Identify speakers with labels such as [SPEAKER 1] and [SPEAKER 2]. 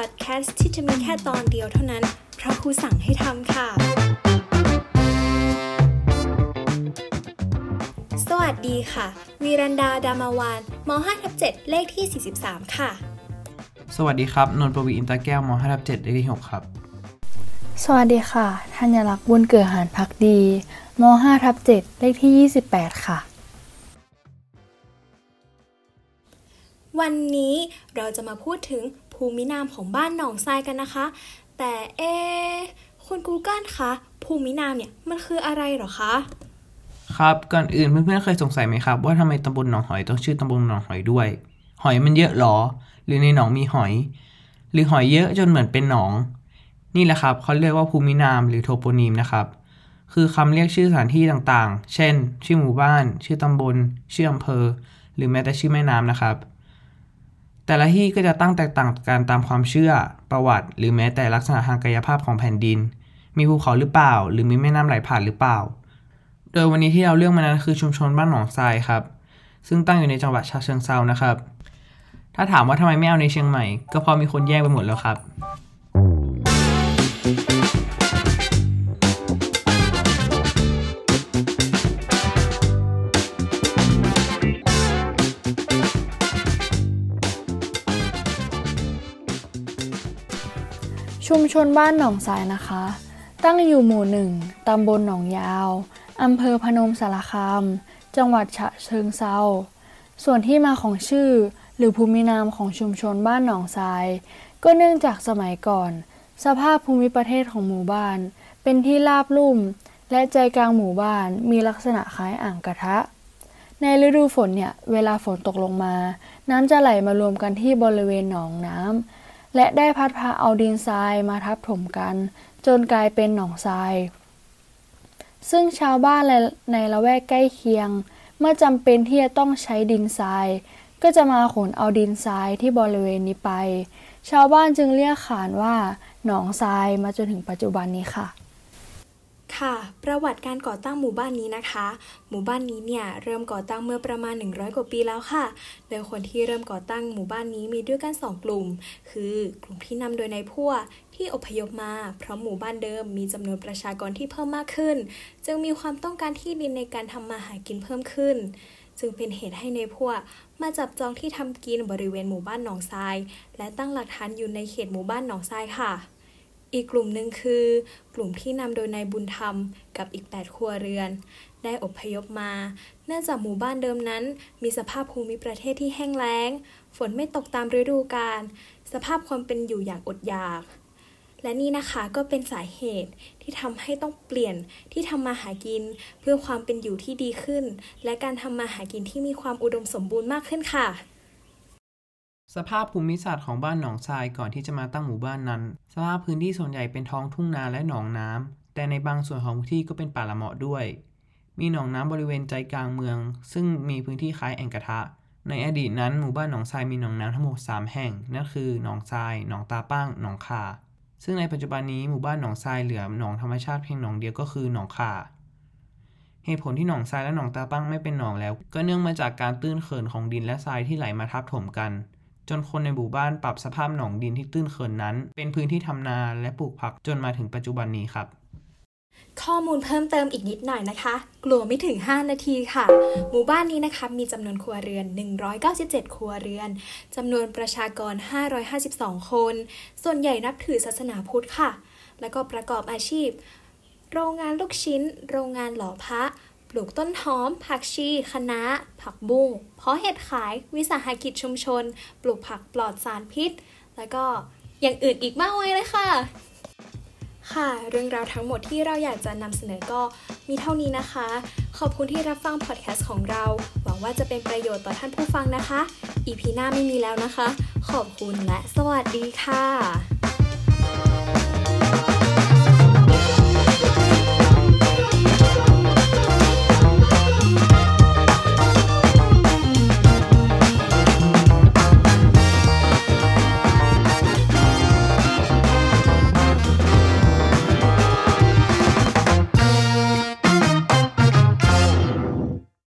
[SPEAKER 1] พอดแคสต์ที่จะมีแค่ตอนเดียวเท่านั้น เพราะครูสั่งให้ทำค่ะ สวัสดีค่ะ วีรันดาดามาวานม5ทับ7เลขที่ 43 ค่ะ
[SPEAKER 2] สวัสดีครับ นนท์ปวีอินตาแก้วม5ทับ7เลขที่ 6 ครับ
[SPEAKER 3] สวัสดีค่ะธัญลักษณ์บุญเกิดหารพักดีม5ทับ7เลขที่ 28 ค่ะ
[SPEAKER 1] วันนี้เราจะมาพูดถึง ภูมินามของบ้านหนองทรายกันนะคะ แต่เอคุณกูเกิลคะ ภูมินามเนี่ยมันคืออะไรเหรอคะ
[SPEAKER 2] ครับก่อนอื่นเพื่อนๆเคยสงสัยไหมครับ ว่าทำไมตำบลหนองหอยต้องชื่อตำบลหนองหอยด้วย หอยมันเยอะหรอ หรือในหนองมีหอย หรือหอยเยอะจนเหมือนเป็นหนอง นี่แหละครับเขาเรียกว่าภูมินามหรือโทโปนีมนะครับคือคำเรียกชื่อสถานที่ต่างๆ เช่น ชื่อหมู่บ้าน ชื่อตำบล ชื่ออำเภอ หรือแม้แต่ชื่อแม่น้ำนะครับ แต่ละที่ก็จะตั้งแตกต่างกันตามความเชื่อ ประวัติ หรือแม้แต่ลักษณะทางกายภาพของแผ่นดิน มีภูเขาหรือเปล่า หรือมีแม่น้ำไหลผ่านหรือเปล่า โดยวันนี้ที่เราเลือกมานั้นคือชุมชนบ้านหนองทรายครับ ซึ่งตั้งอยู่ในจังหวัดชาเชิงเซานะครับ ถ้าถามว่าทำไมไม่เอาในเชียงใหม่ ก็เพราะมีคนแย่งไปหมดแล้วครับ
[SPEAKER 3] ชุมชนบ้านหนองสายนะคะ ตั้งอยู่หมู่หนึ่งตำบลหนองยาว อำเภอพนมสารคาม จังหวัดฉะเชิงเซาส่วนที่มาของชื่อ หรือภูมินามของชุมชนบ้านหนองทราย ก็เนื่องจากสมัยก่อน สภาพภูมิประเทศของหมู่บ้าน เป็นที่ราบลุ่ม และใจกลางหมู่บ้านมีลักษณะคล้ายอ่างกระทะ ในฤดูฝนเนี่ย เวลาฝนตกลงมา น้ำจะไหลมารวมกันที่บริเวณหนองน้ำ และได้พัดพาเอาดินทรายมาทับถมกัน จนกลายเป็นหนองทราย ซึ่งชาวบ้านในละแวกใกล้เคียง เมื่อจำเป็นที่จะต้องใช้ดินทราย ก็จะมาขนเอาดินทรายที่บริเวณนี้ไป ชาวบ้านจึงเรียกขานว่า หนองทรายมาจนถึงปัจจุบันนี้ค่ะ
[SPEAKER 1] ค่ะ ประวัติการก่อตั้งหมู่บ้านนี้นะคะ หมู่บ้านนี้เนี่ยเริ่มก่อตั้งเมื่อประมาณ 100 กว่าปีแล้วค่ะโดยคนที่เริ่มก่อตั้งหมู่บ้านนี้มีด้วยกัน 2 กลุ่ม คือกลุ่มที่นำโดยนายพั่วที่อพยพมา เพราะหมู่บ้านเดิมมีจำนวนประชากรที่เพิ่มมากขึ้น จึงมีความต้องการที่ดินในการทำมาหากินเพิ่มขึ้น จึงเป็นเหตุให้ในพวกมาจับจองที่ทำกินบริเวณหมู่บ้านหนองทราย และตั้งหลักฐานอยู่ในเขตหมู่บ้านหนองทรายค่ะ อีกกลุ่มหนึ่งคือกลุ่มที่นำโดยนายบุญธรรมกับอีก 8 ครัวเรือน ได้อพยพมา เนื่องจากหมู่บ้านเดิมนั้น มีสภาพภูมิประเทศที่แห้งแล้ง ฝนไม่ตกตามฤดูกาล สภาพความเป็นอยู่อย่างอดอยาก และนี่นะคะก็เป็นสาเหตุที่ทำให้ต้องเปลี่ยนที่ทำมาหากิน เพื่อความเป็นอยู่ที่ดีขึ้น และการทำมาหากินที่มีความอุดมสมบูรณ์มากขึ้นค่ะ
[SPEAKER 2] สภาพภูมิศาสตร์ของบ้านหนองทรายก่อนที่จะมาตั้งหมู่บ้านนั้น สภาพพื้นที่ส่วนใหญ่เป็นท้องทุ่งนาและหนองน้ำแต่ในบางส่วนของพื้นที่ก็เป็นป่าละเมาะด้วย มีหนองน้ำบริเวณใจกลางเมือง ซึ่งมีพื้นที่คล้ายแอ่งกระทะ ในอดีตนั้นหมู่บ้านหนองทรายมีหนองน้ำทั้งหมด3แห่ง นั่นคือหนองทราย หนองตาปั้งหนองคาซึ่งในปัจจุบันนี้หมู่บ้านหนองทรายเหลือหนองธรรมชาติเพียงหนองเดียวก็คือหนองคาเหตุผลที่หนองทรายและหนองตาปั้งไม่เป็นหนองแล้ว ก็เนื่องมาจากการตื้นเขินของดินและทรายที่ไหลมาทับถมกัน จนคนในหมู่บ้านปรับสภาพหนองดินที่ตื้นเขินนั้น เป็นพื้นที่ทำนาและปลูกผักจนมาถึงปัจจุบันนี้ครับ
[SPEAKER 1] ข้อมูลเพิ่มเติมอีกนิดหน่อยนะคะ กลัวไม่ถึง 5 นาทีค่ะ หมู่บ้านนี้นะคะมีจำนวนครัวเรือน 197 ครัวเรือน จำนวนประชากร 552 คน ส่วนใหญ่นับถือศาสนาพุทธค่ะ แล้วก็ประกอบอาชีพ โรงงานลูกชิ้น โรงงานหล่อพระ ลูกต้นหอม ผักชีคะน้า ผักบุ้งเพาะเห็ดขาย วิสาหกิจชุมชน ปลูกผักปลอดสารพิษ แล้วก็อย่างอื่นอีกมากมายเลยค่ะ ค่ะ เรื่องราวทั้งหมดที่เราอยากจะนำเสนอก็มีเท่านี้นะคะ ขอบคุณที่รับฟังพอดแคสต์ของเรา หวังว่าจะเป็นประโยชน์ต่อท่านผู้ฟังนะคะ อีพีหน้าไม่มีแล้วนะคะ ขอบคุณและสวัสดีค่ะ